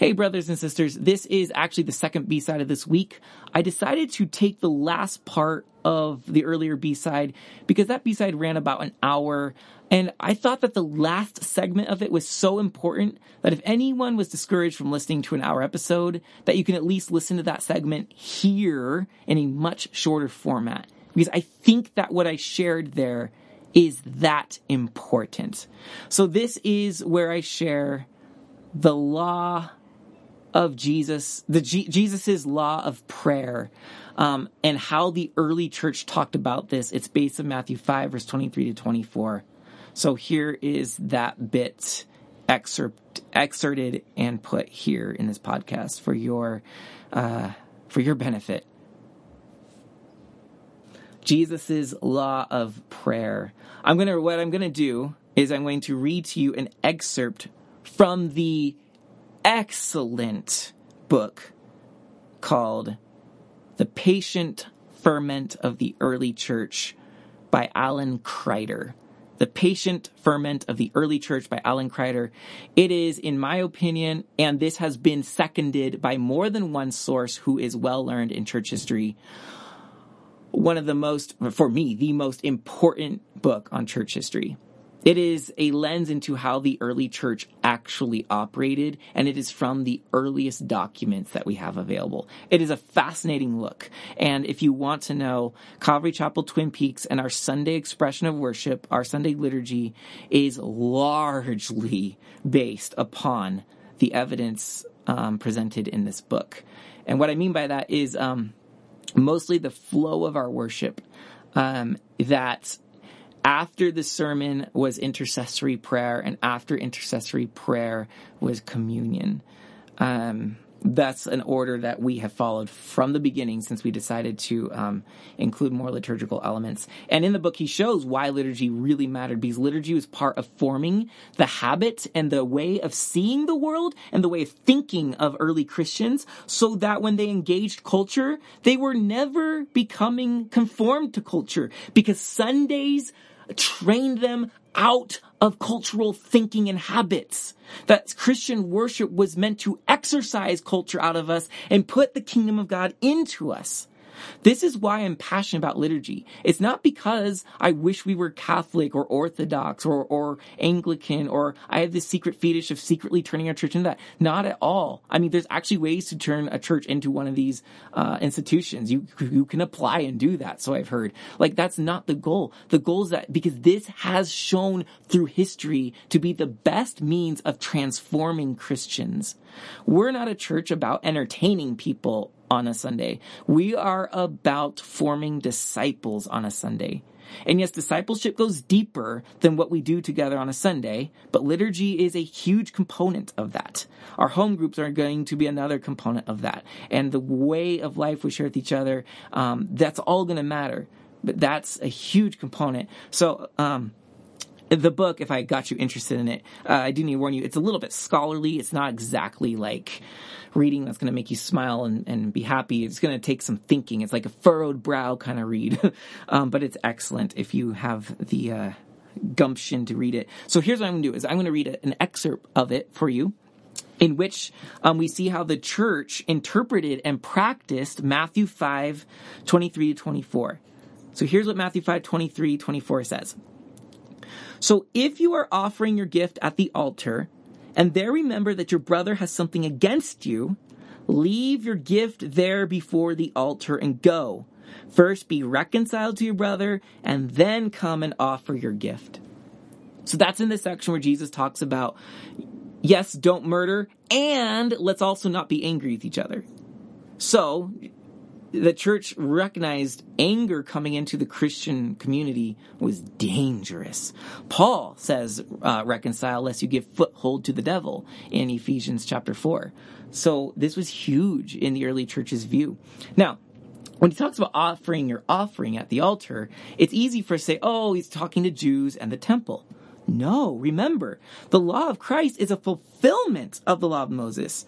Hey, brothers and sisters, this is actually the second B side of this week. I decided to take the last part of the earlier B side because that B side ran about an hour. And I thought that the last segment of it was so important that if anyone was discouraged from listening to an hour episode, that you can at least listen to that segment here in a much shorter format. Because I think that what I shared there is that important. So this is where I share the law of Jesus, the G- Jesus's law of prayer, um, and how the early church talked about this. It's based on Matthew five verse twenty three to twenty four. So here is that bit excerpt excerpted and put here in this podcast for your uh, for your benefit. Jesus's law of prayer. I'm gonna what I'm gonna do is I'm going to read to you an excerpt from the excellent book called The Patient Ferment of the Early Church by Alan Kreider. The Patient Ferment of the Early Church by Alan Kreider. It is, in my opinion, and this has been seconded by more than one source who is well learned in church history, one of the most, for me, the most important book on church history. It is a lens into how the early church actually operated, and it is from the earliest documents that we have available. It is a fascinating look. And if you want to know, Calvary Chapel Twin Peaks and our Sunday expression of worship, our Sunday liturgy, is largely based upon the evidence um, presented in this book. And what I mean by that is um, mostly the flow of our worship. Um, that after the sermon was intercessory prayer, and after intercessory prayer was communion. Um, that's an order that we have followed from the beginning since we decided to um, include more liturgical elements. And in the book, he shows why liturgy really mattered because liturgy was part of forming the habit and the way of seeing the world and the way of thinking of early Christians so that when they engaged culture, they were never becoming conformed to culture because Sundays trained them out of cultural thinking and habits. That Christian worship was meant to exercise culture out of us and put the kingdom of God into us. This is why I'm passionate about liturgy. It's not because I wish we were Catholic or Orthodox or, or Anglican or I have this secret fetish of secretly turning our church into that. Not at all. I mean, there's actually ways to turn a church into one of these uh, institutions. You you can apply and do that. So I've heard. Like that's not the goal. The goal is that because this has shown through history to be the best means of transforming Christians. We're not a church about entertaining people on a Sunday. We are about forming disciples on a Sunday. And yes, discipleship goes deeper than what we do together on a Sunday, but liturgy is a huge component of that. Our home groups are going to be another component of that. And the way of life we share with each other, um, that's all going to matter. But that's a huge component. So, um, the book, if I got you interested in it, uh, I do need to warn you, it's a little bit scholarly. It's not exactly like reading that's going to make you smile and, and be happy. It's going to take some thinking. It's like a furrowed brow kind of read, um, but it's excellent if you have the uh, gumption to read it. So here's what I'm going to do: is I'm going to read an excerpt of it for you in which um, we see how the church interpreted and practiced Matthew 5, 23 to 24. So here's what Matthew 5, 23, 24 says. So if you are offering your gift at the altar, and there remember that your brother has something against you, leave your gift there before the altar and go. First be reconciled to your brother, and then come and offer your gift. So that's in the section where Jesus talks about, yes, don't murder, and let's also not be angry with each other. So, the church recognized anger coming into the Christian community was dangerous. Paul says, uh, reconcile lest you give foothold to the devil in Ephesians chapter 4. So this was huge in the early church's view. Now, when he talks about offering your offering at the altar, it's easy for us to say, oh, he's talking to Jews and the temple. No, remember, the law of Christ is a fulfillment of the law of Moses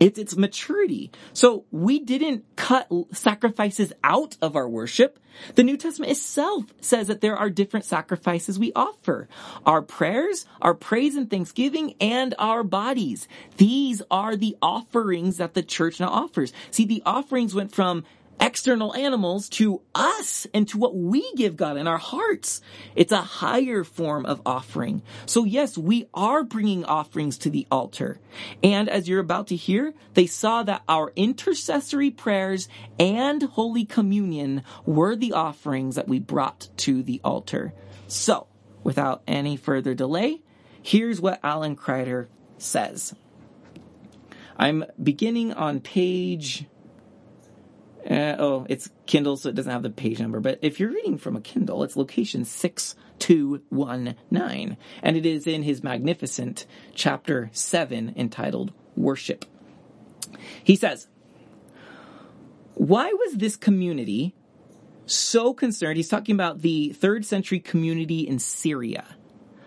It's its maturity. So we didn't cut sacrifices out of our worship. The New Testament itself says that there are different sacrifices we offer. Our prayers, our praise and thanksgiving, and our bodies. These are the offerings that the church now offers. See, the offerings went from external animals to us and to what we give God in our hearts. It's a higher form of offering. So yes, we are bringing offerings to the altar. And as you're about to hear, they saw that our intercessory prayers and Holy Communion were the offerings that we brought to the altar. So, without any further delay, here's what Alan Kreider says. I'm beginning on page uh, oh, it's Kindle, so it doesn't have the page number. But if you're reading from a Kindle, it's location 6219. And it is in his magnificent chapter 7 entitled Worship. He says, Why was this community so concerned? He's talking about the third century community in Syria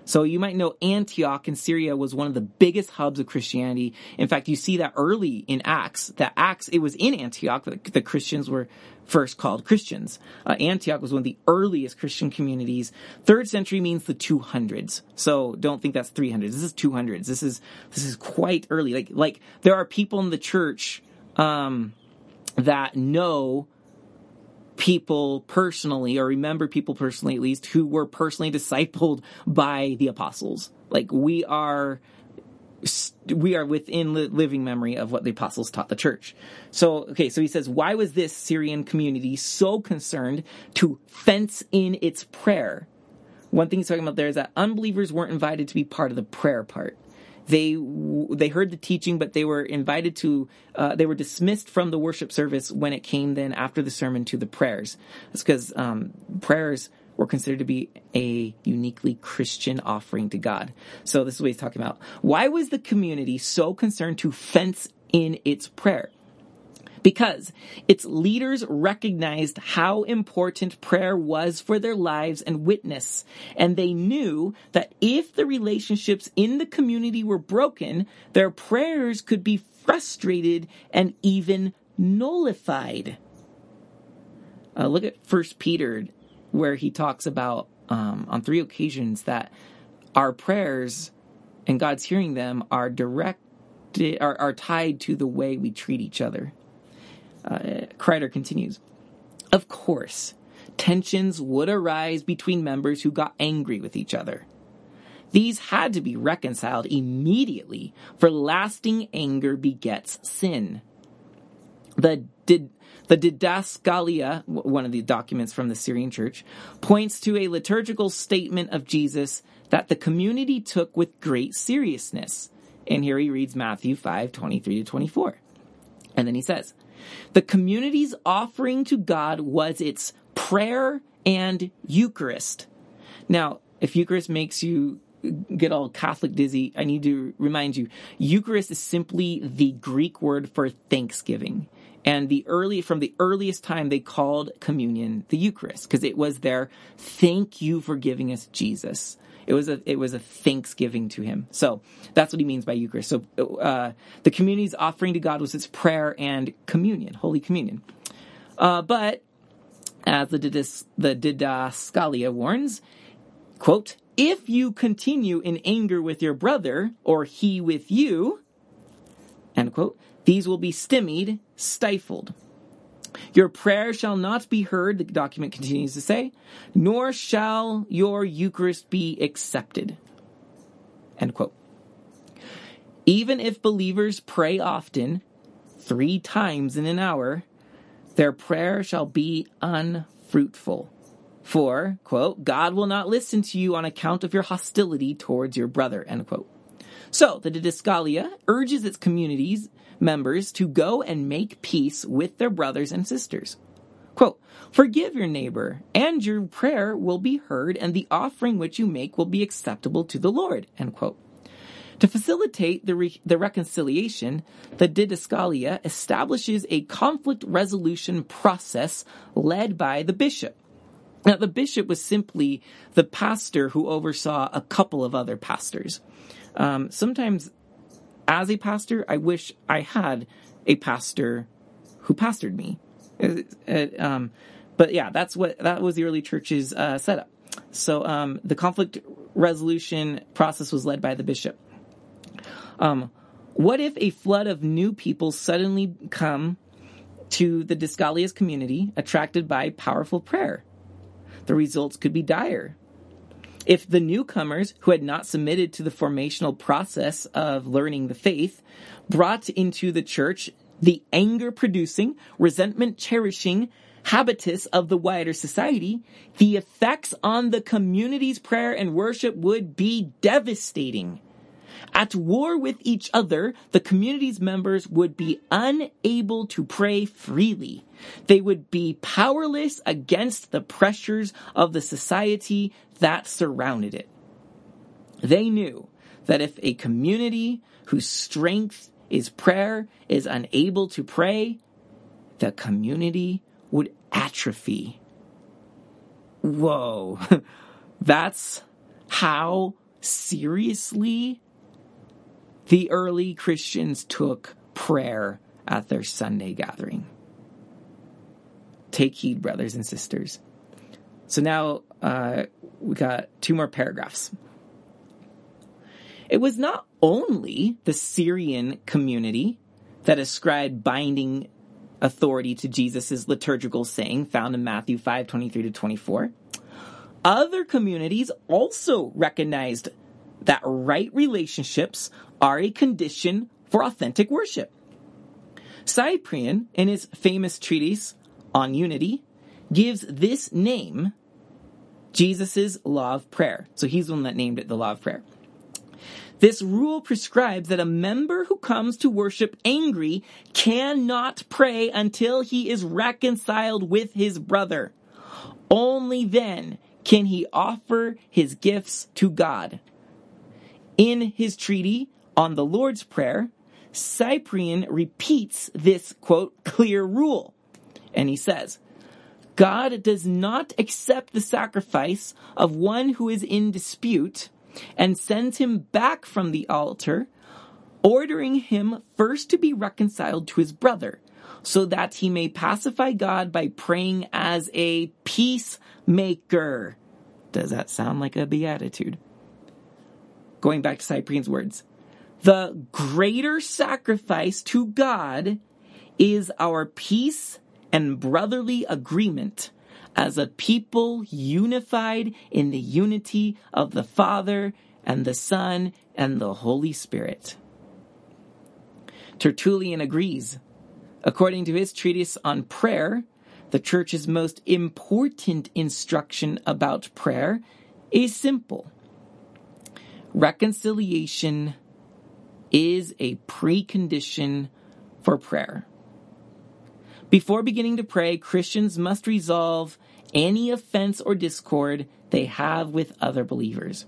so you might know Antioch in Syria was one of the biggest hubs of Christianity. In fact, you see that early in Acts, that Acts, it was in Antioch that the Christians were first called Christians. Uh, Antioch was one of the earliest Christian communities. Third century means the 200s. So don't think that's 300s. This is 200s. This is, this is quite early. Like, like there are people in the church, um, that know people personally, or remember people personally at least, who were personally discipled by the apostles. Like we are, we are within living memory of what the apostles taught the church. So, okay, so he says, why was this Syrian community so concerned to fence in its prayer? One thing he's talking about there is that unbelievers weren't invited to be part of the prayer part they they heard the teaching, but they were invited to uh, they were dismissed from the worship service when it came then after the sermon to the prayers. That's because um, prayers were considered to be a uniquely Christian offering to God. So this is what he's talking about. Why was the community so concerned to fence in its prayer? Because its leaders recognized how important prayer was for their lives and witness. And they knew that if the relationships in the community were broken, their prayers could be frustrated and even nullified. Uh, look at First Peter, where he talks about um, on three occasions that our prayers and God's hearing them are direct are, are tied to the way we treat each other. Uh, Kreider continues. Of course, tensions would arise between members who got angry with each other. These had to be reconciled immediately, for lasting anger begets sin. The did the Didaskalia, one of the documents from the Syrian church, points to a liturgical statement of Jesus that the community took with great seriousness. And here he reads Matthew 5, 23 to 24. And then he says, the community's offering to God was its prayer and Eucharist. Now, if Eucharist makes you get all Catholic dizzy, I need to remind you, Eucharist is simply the Greek word for thanksgiving. And the early, from the earliest time, they called communion the Eucharist because it was their thank you for giving us Jesus. It was a it was a thanksgiving to him. So that's what he means by Eucharist. So uh, the community's offering to God was its prayer and communion, Holy Communion. Uh, but as the Didis, the Didascalia warns, quote, if you continue in anger with your brother or he with you, end quote, these will be stymied, stifled. Your prayer shall not be heard, the document continues to say, nor shall your Eucharist be accepted. End quote. Even if believers pray often, three times in an hour, their prayer shall be unfruitful. For, quote, God will not listen to you on account of your hostility towards your brother, end quote. So, the Didascalia urges its communities members to go and make peace with their brothers and sisters. Quote, Forgive your neighbor, and your prayer will be heard, and the offering which you make will be acceptable to the Lord. End quote. To facilitate the, re- the reconciliation, the Didascalia establishes a conflict resolution process led by the bishop. Now, the bishop was simply the pastor who oversaw a couple of other pastors. Um, sometimes as a pastor, I wish I had a pastor who pastored me. It, it, um, but yeah, that's what that was the early church's uh, setup. So um, the conflict resolution process was led by the bishop. Um, what if a flood of new people suddenly come to the Didascalia's community attracted by powerful prayer? The results could be dire. If the newcomers who had not submitted to the formational process of learning the faith brought into the church the anger producing, resentment cherishing habitus of the wider society, the effects on the community's prayer and worship would be devastating. At war with each other, the community's members would be unable to pray freely. They would be powerless against the pressures of the society that surrounded it. They knew that if a community whose strength is prayer is unable to pray, the community would atrophy. Whoa. That's how seriously the early Christians took prayer at their Sunday gathering. Take heed, brothers and sisters. So now uh, we got two more paragraphs. It was not only the Syrian community that ascribed binding authority to Jesus' liturgical saying found in Matthew 5 23 to 24. Other communities also recognized that right relationships are a condition for authentic worship. Cyprian, in his famous treatise on unity, gives this name Jesus' law of prayer. So he's the one that named it the law of prayer. This rule prescribes that a member who comes to worship angry cannot pray until he is reconciled with his brother. Only then can he offer his gifts to God. In his treaty on the Lord's Prayer, Cyprian repeats this quote, clear rule. And he says, God does not accept the sacrifice of one who is in dispute and sends him back from the altar, ordering him first to be reconciled to his brother, so that he may pacify God by praying as a peacemaker. Does that sound like a beatitude? Going back to Cyprian's words. The greater sacrifice to God is our peace and brotherly agreement as a people unified in the unity of the Father and the Son and the Holy Spirit. Tertullian agrees. According to his treatise on prayer, the church's most important instruction about prayer is simple. Reconciliation is a precondition for prayer. Before beginning to pray, Christians must resolve any offense or discord they have with other believers.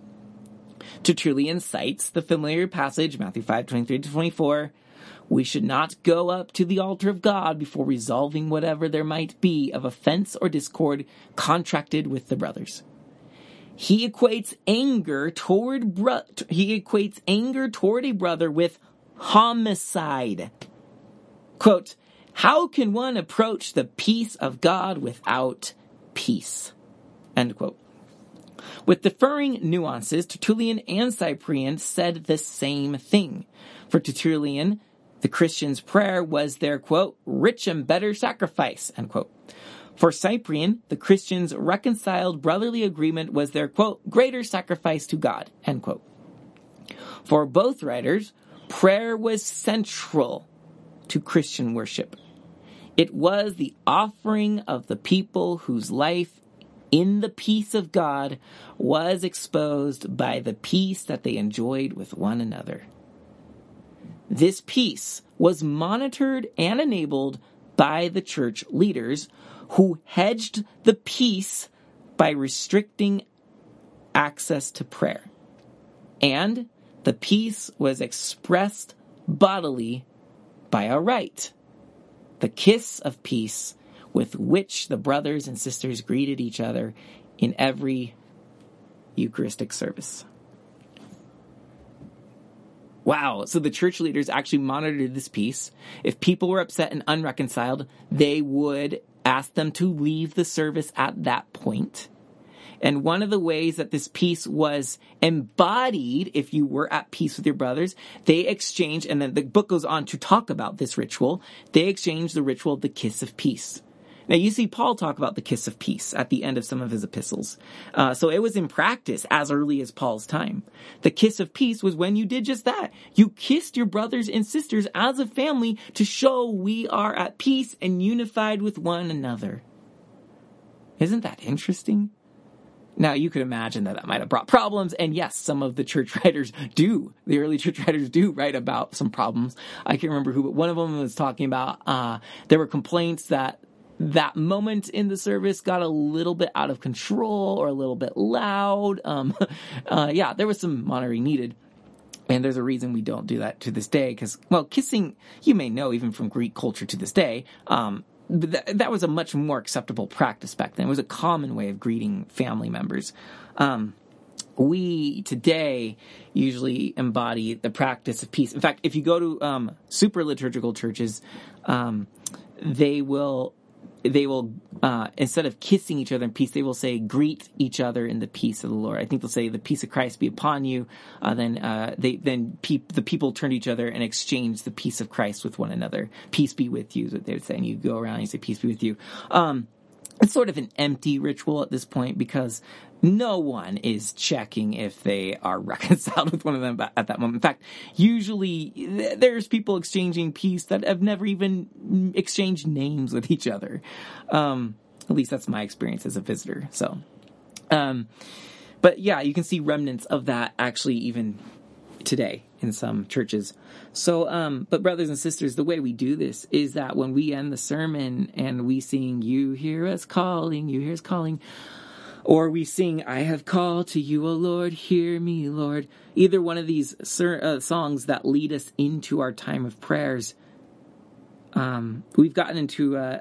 Tertullian cites the familiar passage, Matthew 5, 23 to 24. We should not go up to the altar of God before resolving whatever there might be of offense or discord contracted with the brothers. He equates anger toward bro- he equates anger toward a brother with homicide. Quote, how can one approach the peace of God without peace? End quote. With differing nuances, Tertullian and Cyprian said the same thing. For Tertullian, the Christian's prayer was their quote, rich and better sacrifice, end quote. For Cyprian, the Christian's reconciled brotherly agreement was their quote, greater sacrifice to God, end quote. For both writers, prayer was central to Christian worship. It was the offering of the people whose life in the peace of God was exposed by the peace that they enjoyed with one another. This peace was monitored and enabled by the church leaders who hedged the peace by restricting access to prayer. And the peace was expressed bodily by a rite, the kiss of peace with which the brothers and sisters greeted each other in every Eucharistic service. Wow. So the church leaders actually monitored this peace. If people were upset and unreconciled, they would ask them to leave the service at that point. And one of the ways that this peace was embodied, if you were at peace with your brothers, they exchanged, and then the book goes on to talk about this ritual. They exchanged the ritual of the kiss of peace. Now you see Paul talk about the kiss of peace at the end of some of his epistles. Uh, so it was in practice as early as Paul's time. The kiss of peace was when you did just that. You kissed your brothers and sisters as a family to show we are at peace and unified with one another. Isn't that interesting? Now, you could imagine that that might have brought problems, and yes, some of the church writers do. The early church writers do write about some problems. I can't remember who, but one of them was talking about uh, there were complaints that that moment in the service got a little bit out of control or a little bit loud. Um, uh, yeah, there was some monitoring needed. And there's a reason we don't do that to this day, because, well, kissing, you may know even from Greek culture to this day, um, that, that was a much more acceptable practice back then. It was a common way of greeting family members. Um, we today usually embody the practice of peace. In fact, if you go to um, super liturgical churches, um, they will they will uh, instead of kissing each other in peace, they will say greet each other in the peace of the Lord. I think they'll say the peace of Christ be upon you. Uh, then uh, they then pe- the people turn to each other and exchange the peace of Christ with one another. Peace be with you is what they would say, and you go around and you say peace be with you. Um, it's sort of an empty ritual at this point because no one is checking if they are reconciled with one of them at that moment. In fact, usually there's people exchanging peace that have never even exchanged names with each other. Um, at least that's my experience as a visitor. So, um, but yeah, you can see remnants of that actually even today in some churches. So, um, but brothers and sisters, the way we do this is that when we end the sermon and we sing, You hear us calling, you hear us calling, or we sing, I have called to you, O Lord, hear me, Lord. Either one of these uh, songs that lead us into our time of prayers. Um, we've gotten into, uh,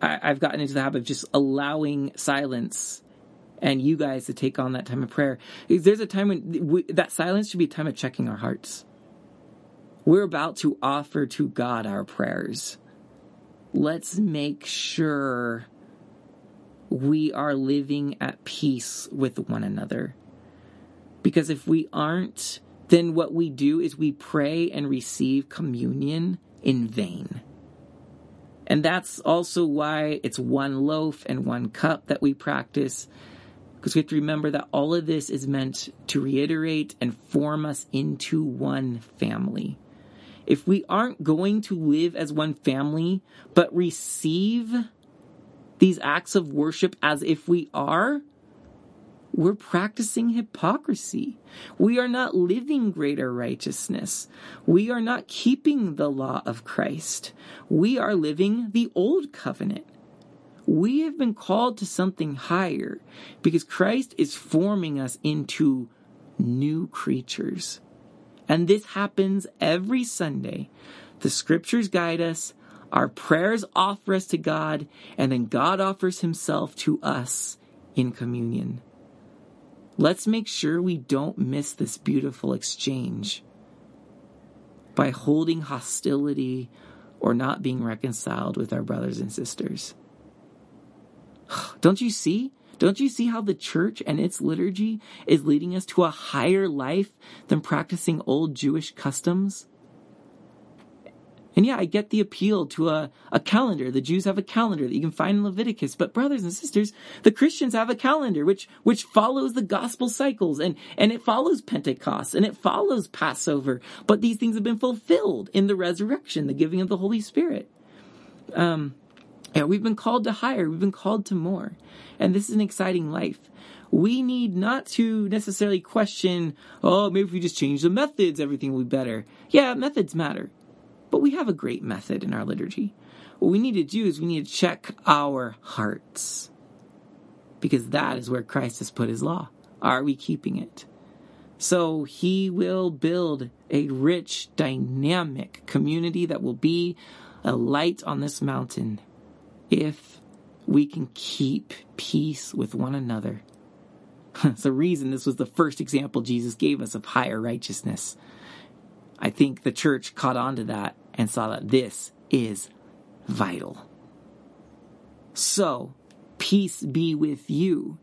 I, I've gotten into the habit of just allowing silence and you guys to take on that time of prayer. There's a time when we, that silence should be a time of checking our hearts. We're about to offer to God our prayers. Let's make sure we are living at peace with one another. Because if we aren't, then what we do is we pray and receive communion in vain. And that's also why it's one loaf and one cup that we practice. Because we have to remember that all of this is meant to reiterate and form us into one family. If we aren't going to live as one family, but receive these acts of worship as if we are, we're practicing hypocrisy. We are not living greater righteousness. We are not keeping the law of Christ. We are living the old covenant. We have been called to something higher because Christ is forming us into new creatures. And this happens every Sunday. The scriptures guide us. Our prayers offer us to God, and then God offers himself to us in communion. Let's make sure we don't miss this beautiful exchange by holding hostility or not being reconciled with our brothers and sisters. Don't you see? Don't you see how the church and its liturgy is leading us to a higher life than practicing old Jewish customs? And yeah, I get the appeal to a, a calendar. The Jews have a calendar that you can find in Leviticus. But brothers and sisters, the Christians have a calendar which, which follows the gospel cycles and, and it follows Pentecost and it follows Passover. But these things have been fulfilled in the resurrection, the giving of the Holy Spirit. Um, yeah, we've been called to higher. We've been called to more. And this is an exciting life. We need not to necessarily question, oh, maybe if we just change the methods, everything will be better. Yeah, methods matter. But we have a great method in our liturgy. What we need to do is we need to check our hearts. Because that is where Christ has put his law. Are we keeping it? So he will build a rich, dynamic community that will be a light on this mountain if we can keep peace with one another. it's the reason this was the first example Jesus gave us of higher righteousness. I think the church caught on to that and saw that this is vital. So, peace be with you,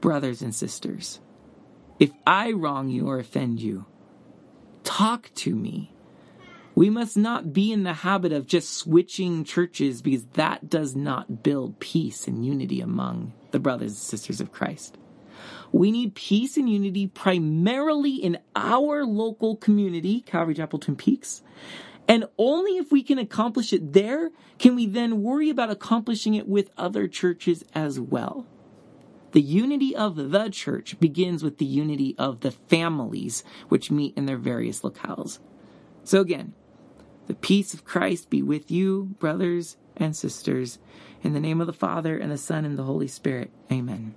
brothers and sisters. If I wrong you or offend you, talk to me. We must not be in the habit of just switching churches because that does not build peace and unity among the brothers and sisters of Christ. We need peace and unity primarily in our local community, Calvary Chapel Twin Peaks. And only if we can accomplish it there can we then worry about accomplishing it with other churches as well. The unity of the church begins with the unity of the families which meet in their various locales. So again, the peace of Christ be with you, brothers and sisters. In the name of the Father, and the Son, and the Holy Spirit. Amen.